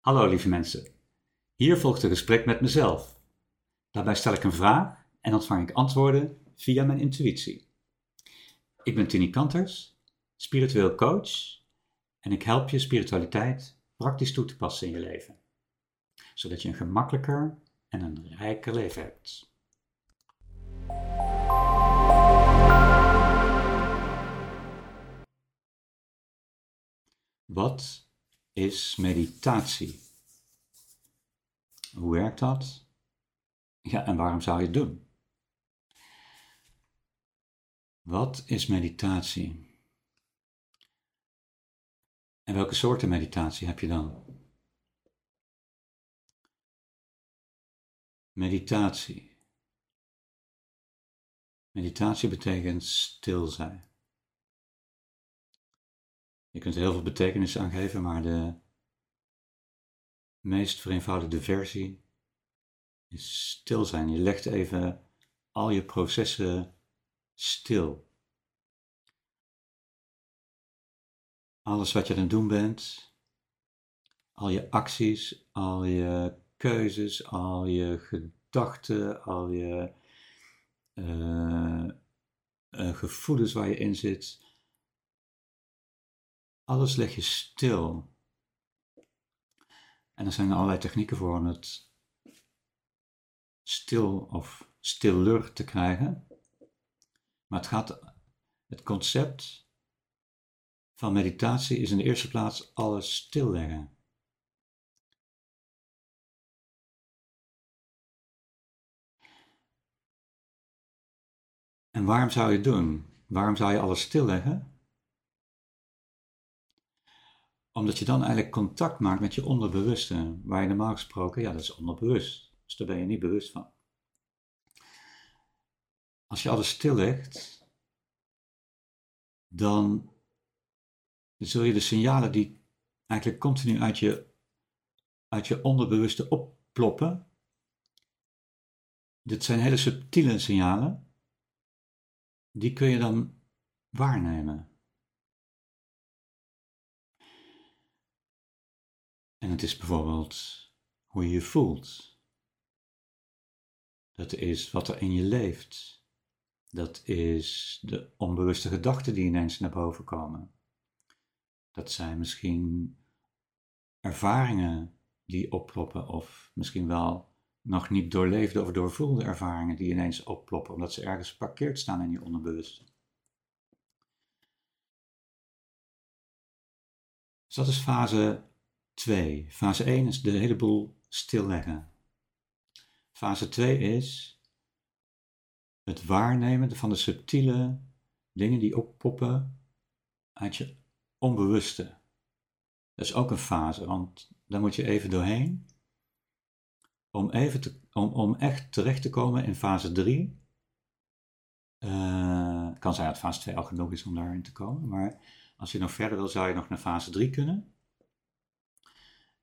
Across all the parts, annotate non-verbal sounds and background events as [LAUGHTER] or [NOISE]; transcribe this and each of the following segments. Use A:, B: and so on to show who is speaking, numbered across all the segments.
A: Hallo lieve mensen. Hier volgt een gesprek met mezelf. Daarbij stel ik een vraag en ontvang ik antwoorden via mijn intuïtie. Ik ben Tini Kanters, spiritueel coach en ik help je spiritualiteit praktisch toe te passen in je leven, zodat je een gemakkelijker en een rijker leven hebt. Wat is meditatie? Hoe werkt dat? Ja, en waarom zou je het doen? Wat is meditatie? En welke soorten meditatie heb je dan? Meditatie. Meditatie betekent stil zijn. Je kunt heel veel betekenis aan geven, maar de meest vereenvoudigde versie is stil zijn. Je legt even al je processen stil. Alles wat je aan het doen bent, al je acties, al je keuzes, al je gedachten, al je uh, uh, gevoelens waar je in zit, alles leg je stil. En er zijn allerlei technieken voor om het stil of stiller te krijgen. Maar het gaat, het concept van meditatie is in de eerste plaats alles stilleggen. En waarom zou je het doen? Waarom zou je alles stilleggen? Omdat je dan eigenlijk contact maakt met je onderbewuste, waar je normaal gesproken, ja, dat is onderbewust. Dus daar ben je niet bewust van. Als je alles stillegt, dan zul je de signalen die eigenlijk continu uit je, uit je onderbewuste opploppen. Dit zijn hele subtiele signalen. Die kun je dan waarnemen. En het is bijvoorbeeld hoe je je voelt. Dat is wat er in je leeft. Dat is de onbewuste gedachten die ineens naar boven komen. Dat zijn misschien ervaringen die opploppen, of misschien wel nog niet doorleefde of doorvoelde ervaringen die ineens opploppen, omdat ze ergens geparkeerd staan in je onderbewuste. Dus dat is fase 2. Fase 1 is de hele boel stilleggen. Fase 2 is het waarnemen van de subtiele dingen die oppoppen uit je onbewuste. Dat is ook een fase, want daar moet je even doorheen. Om, even om, om echt terecht te komen in fase 3. Uh, eh, kan zijn dat fase 2 al genoeg is om daarin te komen, maar als je nog verder wil, zou je nog naar fase 3 kunnen.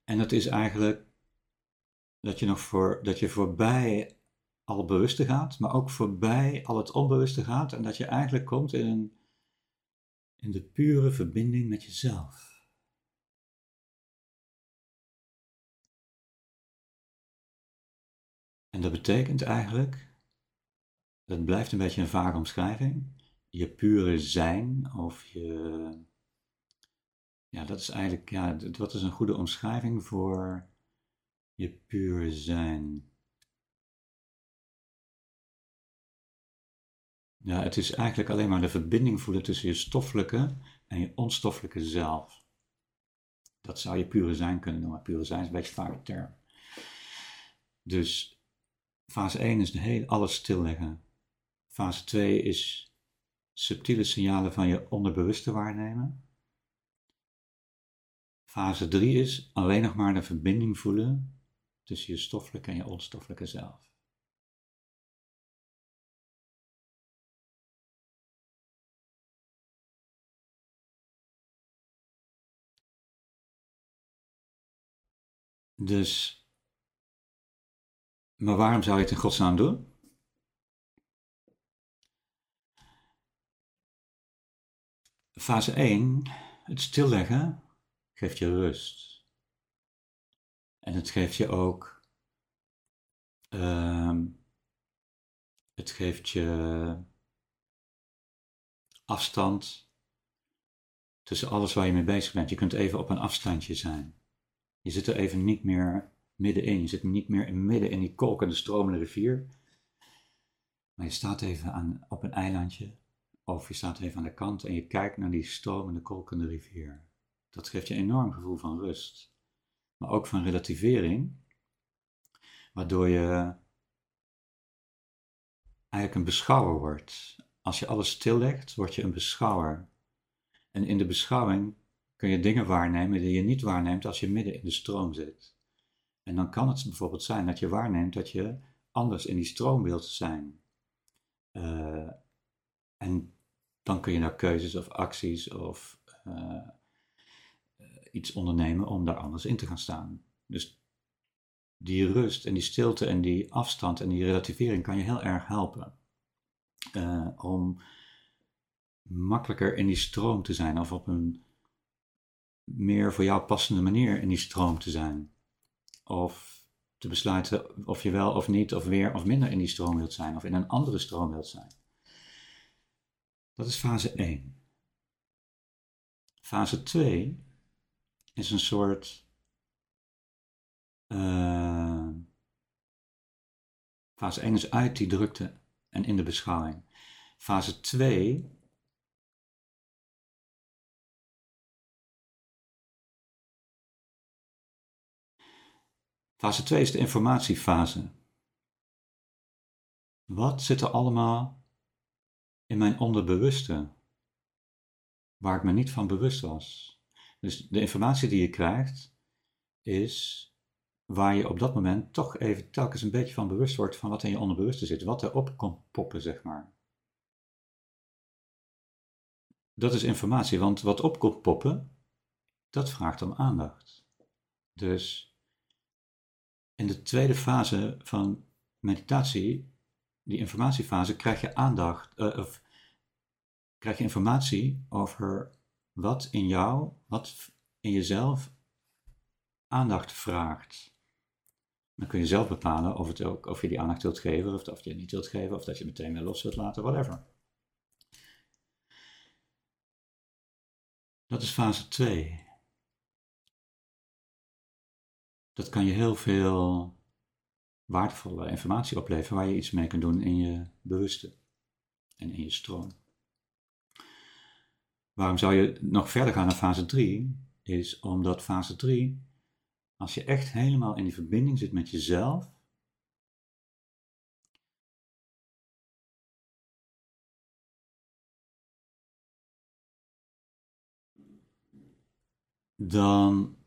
A: En dat is eigenlijk dat je nog voor, dat je voorbij al bewuste gaat, maar ook voorbij al het onbewuste gaat. En dat je eigenlijk komt in, een, in de pure verbinding met jezelf. En dat betekent eigenlijk, dat blijft een beetje een vage omschrijving, je pure zijn of je ja, dat is eigenlijk, ja, wat is een goede omschrijving voor je puur zijn? Ja, het is eigenlijk alleen maar de verbinding voelen tussen je stoffelijke en je onstoffelijke zelf. Dat zou je pure zijn kunnen noemen. Pure zijn is een beetje vage term. Dus fase 1 is de hele, alles stilleggen. Fase 2 is subtiele signalen van je onderbewuste waarnemen. Fase 3 is alleen nog maar de verbinding voelen tussen je stoffelijke en je onstoffelijke zelf. Dus, maar waarom zou je het in godsnaam doen? Fase 1, het stilleggen geeft je rust. het geeft je ook, ehm, het geeft je afstand tussen alles waar je mee bezig bent. Je kunt even op een afstandje zijn. Je zit er even niet meer middenin. Je zit niet meer in midden in die kolkende stromende rivier. Maar je staat even aan, op een eilandje. Of je staat even aan de kant en je kijkt naar die stromende kolkende rivier. Dat geeft je een enorm gevoel van rust. Maar ook van relativering. Waardoor je eigenlijk een beschouwer wordt. Als je alles stillegt, word je een beschouwer. En in de beschouwing kun je dingen waarnemen die je niet waarneemt als je midden in de stroom zit. En dan kan het bijvoorbeeld zijn dat je waarneemt dat je anders in die stroom wilt zijn. Uh, en dan kun je naar keuzes of acties of uh, iets ondernemen om daar anders in te gaan staan. Dus die rust en die stilte en die afstand en die relativering kan je heel erg helpen. Uh, om makkelijker in die stroom te zijn of op een meer voor jou passende manier in die stroom te zijn. Of te besluiten of je wel of niet of weer of minder in die stroom wilt zijn of in een andere stroom wilt zijn. Dat is fase 1. Fase 2 is een soort uh, fase 1 is uit die drukte en in de beschouwing. Fase 2 Fase 2 is de informatiefase. Wat zit er allemaal in mijn onderbewuste, waar ik me niet van bewust was? Dus de informatie die je krijgt, is waar je op dat moment toch even telkens een beetje van bewust wordt van wat in je onderbewuste zit, wat erop komt poppen, zeg maar. Dat is informatie, want wat op komt poppen, dat vraagt om aandacht. Dus in de tweede fase van meditatie, die informatiefase, krijg je aandacht, uh, of krijg je informatie over wat in jou, wat in jezelf aandacht vraagt. Dan kun je zelf bepalen of, het ook, of je die aandacht wilt geven, of, of je het niet wilt geven, of dat je het meteen weer los wilt laten, whatever. Dat is fase 2. Dat kan je heel veel waardevolle informatie opleveren waar je iets mee kunt doen in je bewuste en in je stroom. Waarom zou je nog verder gaan naar fase 3? Is omdat fase 3, als je echt helemaal in die verbinding zit met jezelf, dan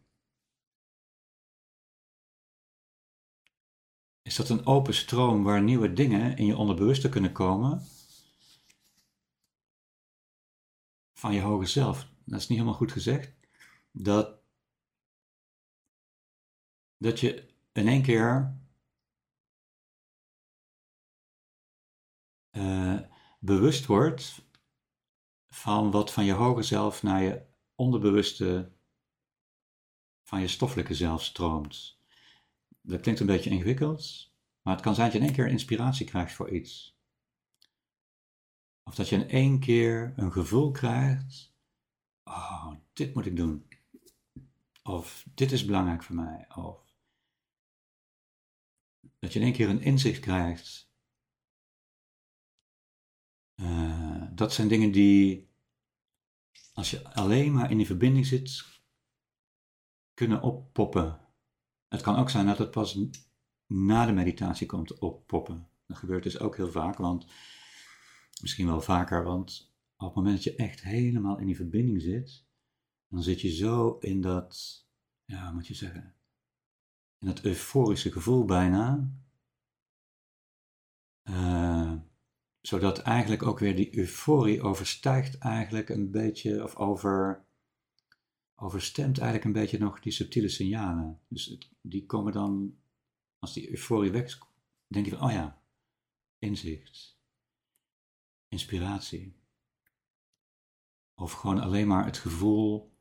A: is dat een open stroom waar nieuwe dingen in je onderbewuste kunnen komen van je hoger zelf. Dat is niet helemaal goed gezegd. Dat, dat je in één keer uh, bewust wordt van wat van je hoger zelf naar je onderbewuste, van je stoffelijke zelf stroomt. Dat klinkt een beetje ingewikkeld, maar het kan zijn dat je in één keer inspiratie krijgt voor iets. Of dat je in één keer een gevoel krijgt, oh, dit moet ik doen. Of dit is belangrijk voor mij. Of dat je in één keer een inzicht krijgt. Uh, dat zijn dingen die, als je alleen maar in die verbinding zit, kunnen oppoppen. Het kan ook zijn dat het pas na de meditatie komt oppoppen. Dat gebeurt dus ook heel vaak, want Misschien wel vaker, want op het moment dat je echt helemaal in die verbinding zit, dan zit je zo in dat, ja, moet je zeggen, in dat euforische gevoel bijna. Uh, zodat eigenlijk ook weer die euforie overstijgt eigenlijk een beetje, of over, overstemt eigenlijk een beetje nog die subtiele signalen. Dus die komen dan, als die euforie weg denk je van, oh ja, inzicht inspiratie. Of gewoon alleen maar het gevoel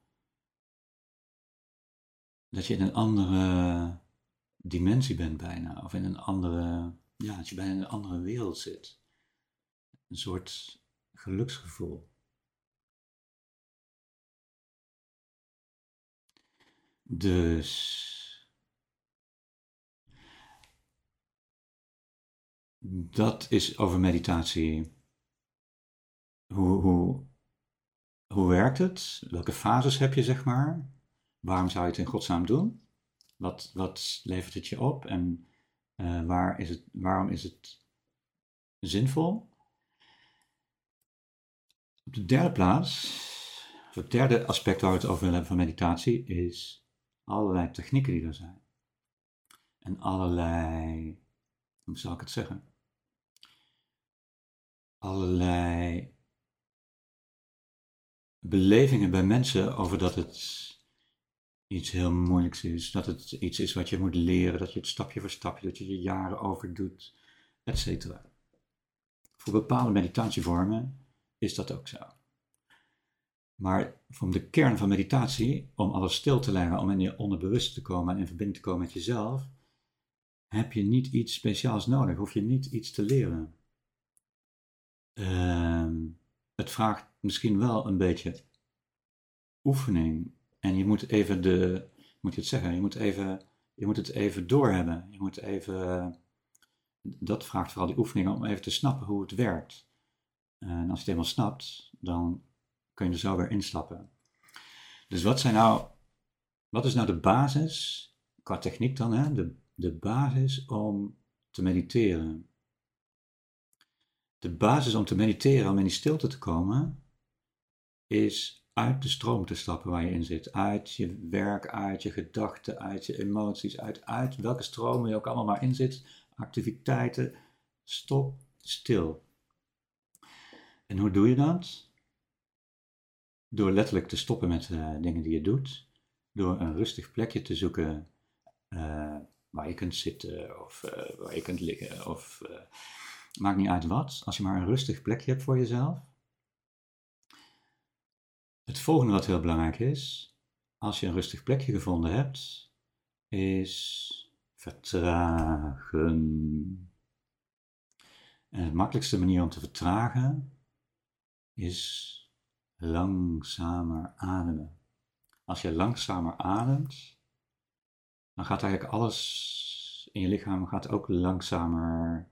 A: dat je in een andere dimensie bent bijna, of in een andere, ja, dat je bijna in een andere wereld zit. Een soort geluksgevoel. Dus dat is over meditatie. Hoe, hoe, hoe werkt het? Welke fases heb je, zeg maar? Waarom zou je het in godsnaam doen? Wat, wat levert het je op en uh, waar is het, waarom is het zinvol? Op de derde plaats, het derde aspect waar we het over willen hebben van meditatie, is allerlei technieken die er zijn. En allerlei, hoe zal ik het zeggen? Allerlei belevingen bij mensen over dat het iets heel moeilijks is, dat het iets is wat je moet leren, dat je het stapje voor stapje, dat je er jaren over doet, etc. Voor bepaalde meditatievormen is dat ook zo. Maar van de kern van meditatie, om alles stil te leggen, om in je onderbewust te komen en in verbinding te komen met jezelf, heb je niet iets speciaals nodig, hoef je niet iets te leren. Uh, het vraagt misschien wel een beetje oefening. En je moet even de, moet je het zeggen, je moet, even, je moet het even doorhebben. Je moet even, dat vraagt vooral die oefeningen om even te snappen hoe het werkt. En als je het helemaal snapt, dan kun je er zo weer instappen. Dus wat zijn nou, wat is nou de basis, qua techniek dan, hè? De, de basis om te mediteren? De basis om te mediteren, om in die stilte te komen, is uit de stroom te stappen waar je in zit. Uit je werk, uit je gedachten, uit je emoties, uit, uit welke stroom je ook allemaal maar in zit. Activiteiten. Stop stil. En hoe doe je dat? Door letterlijk te stoppen met uh, dingen die je doet. Door een rustig plekje te zoeken uh, waar je kunt zitten of uh, waar je kunt liggen. Of maakt niet uit wat. Als je maar een rustig plekje hebt voor jezelf het volgende wat heel belangrijk is, als je een rustig plekje gevonden hebt, is vertragen. En de makkelijkste manier om te vertragen is langzamer ademen. Als je langzamer ademt, dan gaat eigenlijk alles in je lichaam gaat ook langzamer.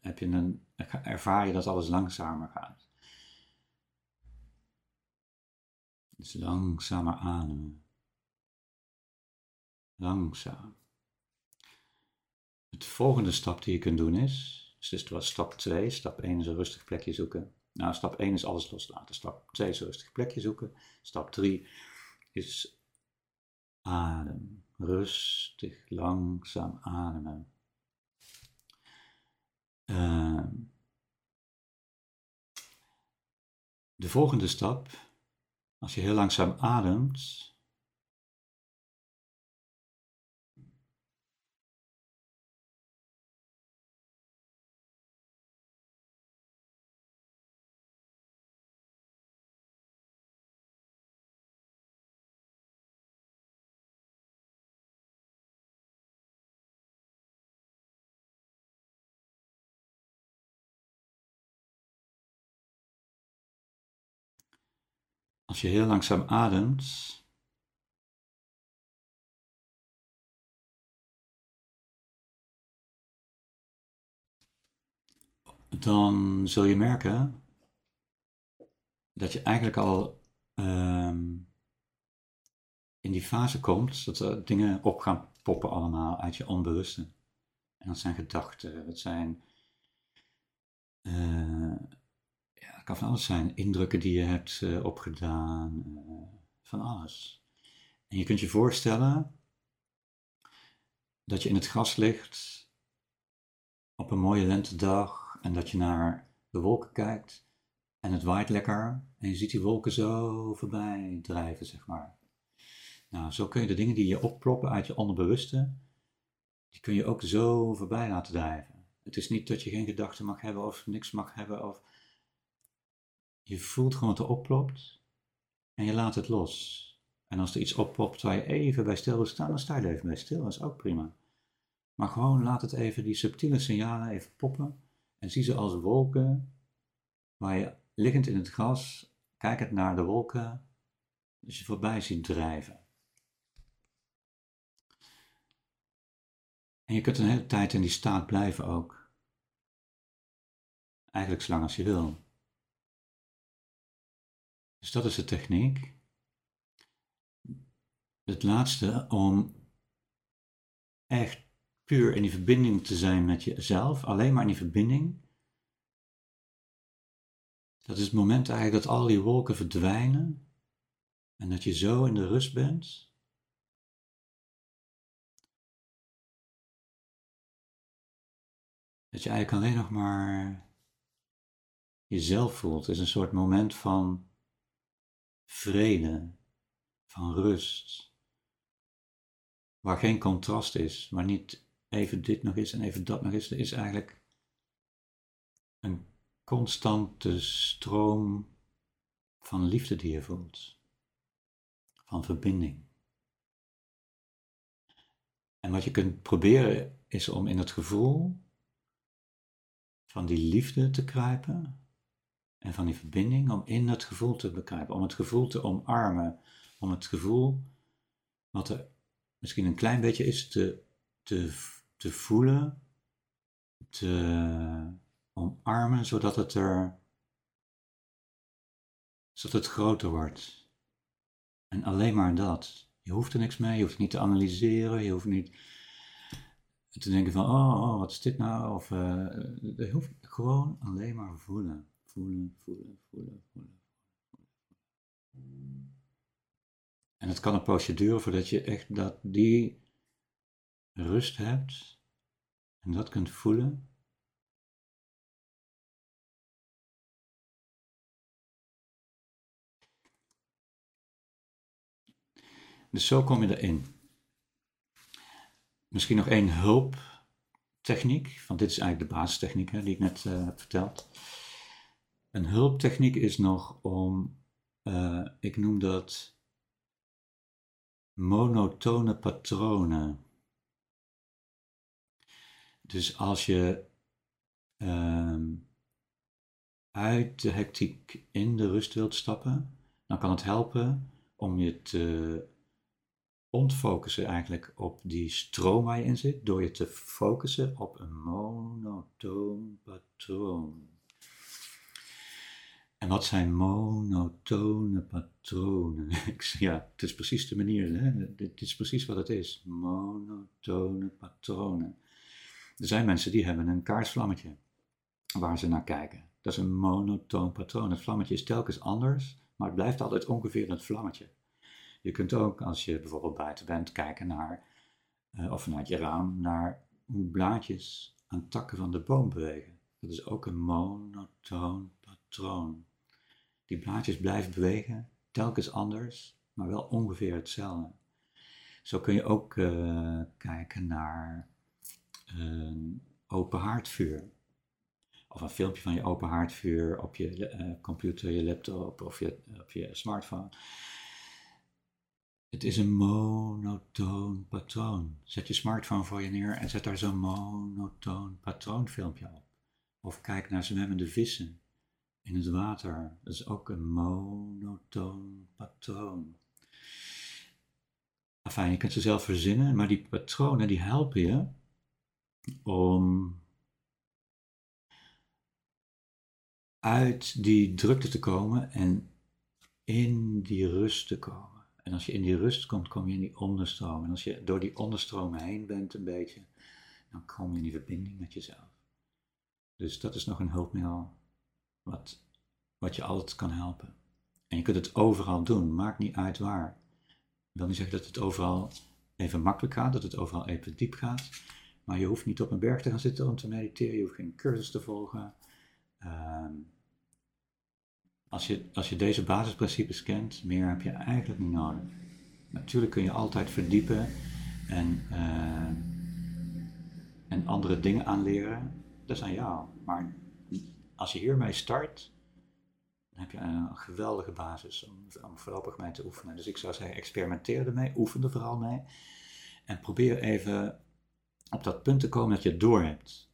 A: Heb je een, ervaar je dat alles langzamer gaat. Dus langzamer ademen. Langzaam. Het volgende stap die je kunt doen is, dus dit was stap 2. Stap 1 is een rustig plekje zoeken. Nou, stap 1 is alles loslaten. Stap 2 is een rustig plekje zoeken. Stap 3 is adem. Rustig, langzaam ademen. Uh, de volgende stap als je heel langzaam ademt, Als je heel langzaam ademt, dan zul je merken dat je eigenlijk al um, in die fase komt dat er dingen op gaan poppen allemaal uit je onbewuste. En dat zijn gedachten, dat zijn uh, kan van alles zijn. Indrukken die je hebt uh, opgedaan, uh, van alles. En je kunt je voorstellen dat je in het gras ligt op een mooie lentedag en dat je naar de wolken kijkt en het waait lekker en je ziet die wolken zo voorbij drijven, zeg maar. Nou, zo kun je de dingen die je opploppen uit je onderbewuste, die kun je ook zo voorbij laten drijven. Het is niet dat je geen gedachten mag hebben of niks mag hebben of je voelt gewoon wat er oplopt en je laat het los. En als er iets oppopt waar je even bij stil wil staan, dan sta je er even bij stil. Dat is ook prima. Maar gewoon laat het even, die subtiele signalen even poppen. En zie ze als wolken waar je liggend in het gras, kijkend naar de wolken, dus je voorbij ziet drijven. En je kunt een hele tijd in die staat blijven ook. Eigenlijk zolang als je wil. Dus dat is de techniek. Het laatste om echt puur in die verbinding te zijn met jezelf, alleen maar in die verbinding. Dat is het moment eigenlijk dat al die wolken verdwijnen en dat je zo in de rust bent. Dat je eigenlijk alleen nog maar jezelf voelt. Het is een soort moment van vrede, van rust. Waar geen contrast is, waar niet even dit nog is en even dat nog is. Er is eigenlijk een constante stroom van liefde die je voelt. Van verbinding. En wat je kunt proberen is om in het gevoel van die liefde te kruipen en van die verbinding, om in het gevoel te bekruipen, om het gevoel te omarmen, om het gevoel, wat er misschien een klein beetje is, te, te te voelen, te omarmen, zodat het er, zodat het groter wordt. En alleen maar dat. Je hoeft er niks mee, je hoeft niet te analyseren, je hoeft niet te denken van, oh, oh wat is dit nou? Of, uh, je hoeft gewoon alleen maar voelen. Voelen, voelen, voelen, voelen. En het kan een poosje duren voordat je echt dat die rust hebt en dat kunt voelen. Dus zo kom je erin. Misschien nog één hulptechniek, want dit is eigenlijk de basistechniek hè, die ik net uh, heb verteld. Een hulptechniek is nog om, uh, ik noem dat monotone patronen dus als je ehm, uit de hectiek in de rust wilt stappen, dan kan het helpen om je te ontfocussen eigenlijk op die stroom waar je in zit, door je te focussen op een monotoon patroon. En wat zijn monotone patronen? [LAUGHS] ja, het is precies de manier, hè? dit is precies wat het is. Monotone patronen. Er zijn mensen die hebben een kaarsvlammetje waar ze naar kijken. Dat is een monotoon patroon. Het vlammetje is telkens anders, maar het blijft altijd ongeveer het vlammetje. Je kunt ook, als je bijvoorbeeld buiten bent, kijken naar, uh, of vanuit je raam, naar hoe blaadjes aan takken van de boom bewegen. Dat is ook een monotoon patroon. Die blaadjes blijven bewegen, telkens anders, maar wel ongeveer hetzelfde. Zo kun je ook uh, kijken naar een open haardvuur. Of een filmpje van je open haardvuur op je uh, computer, je laptop of je, op je smartphone. Het is een monotoon patroon. Zet je smartphone voor je neer en zet daar zo'n monotoon patroonfilmpje op. Of kijk naar zwemmende vissen in het water. Dat is ook een monotoon patroon. Enfin, je kunt ze zelf verzinnen, maar die patronen die helpen je om uit die drukte te komen en in die rust te komen. En als je in die rust komt, kom je in die onderstroom. En als je door die onderstroom heen bent een beetje, dan kom je in die verbinding met jezelf. Dus dat is nog een hulpmiddel wat, wat je altijd kan helpen. En je kunt het overal doen, maakt niet uit waar. Ik wil niet zeggen dat het overal even makkelijk gaat, dat het overal even diep gaat. Maar je hoeft niet op een berg te gaan zitten om te mediteren, je hoeft geen cursus te volgen. Ehm, als, je, als je deze basisprincipes kent, meer heb je eigenlijk niet nodig. Natuurlijk kun je altijd verdiepen en, uh, en andere dingen aanleren. Dat is aan jou. Maar als je hiermee start, dan heb je een geweldige basis om, om voorlopig mee te oefenen. Dus ik zou zeggen, experimenteer ermee, oefen er vooral mee. En probeer even op dat punt te komen dat je het door hebt.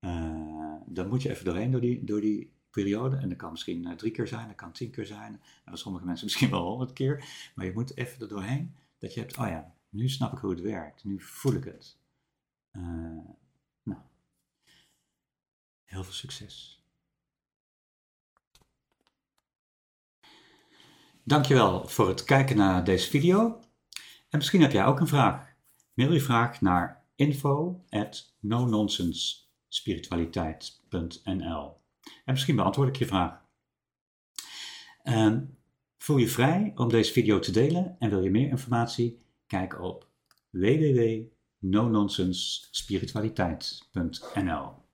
A: Uh, dan moet je even doorheen door die, door die periode. En dat kan misschien uh, drie keer zijn, dat kan tien keer zijn. En sommige mensen [LAUGHS] misschien wel honderd keer. Maar je moet even er doorheen dat je hebt, oh ja, nu snap ik hoe het werkt. Nu voel ik het. Uh, nou, heel veel succes. Dankjewel voor het kijken naar deze video. En misschien heb jij ook een vraag. Mail je vraag naar info at nononsensspiritualiteit.nl En misschien beantwoord ik je vraag. Um, voel je vrij om deze video te delen en wil je meer informatie? Kijk op www.nononsensspiritualiteit.nl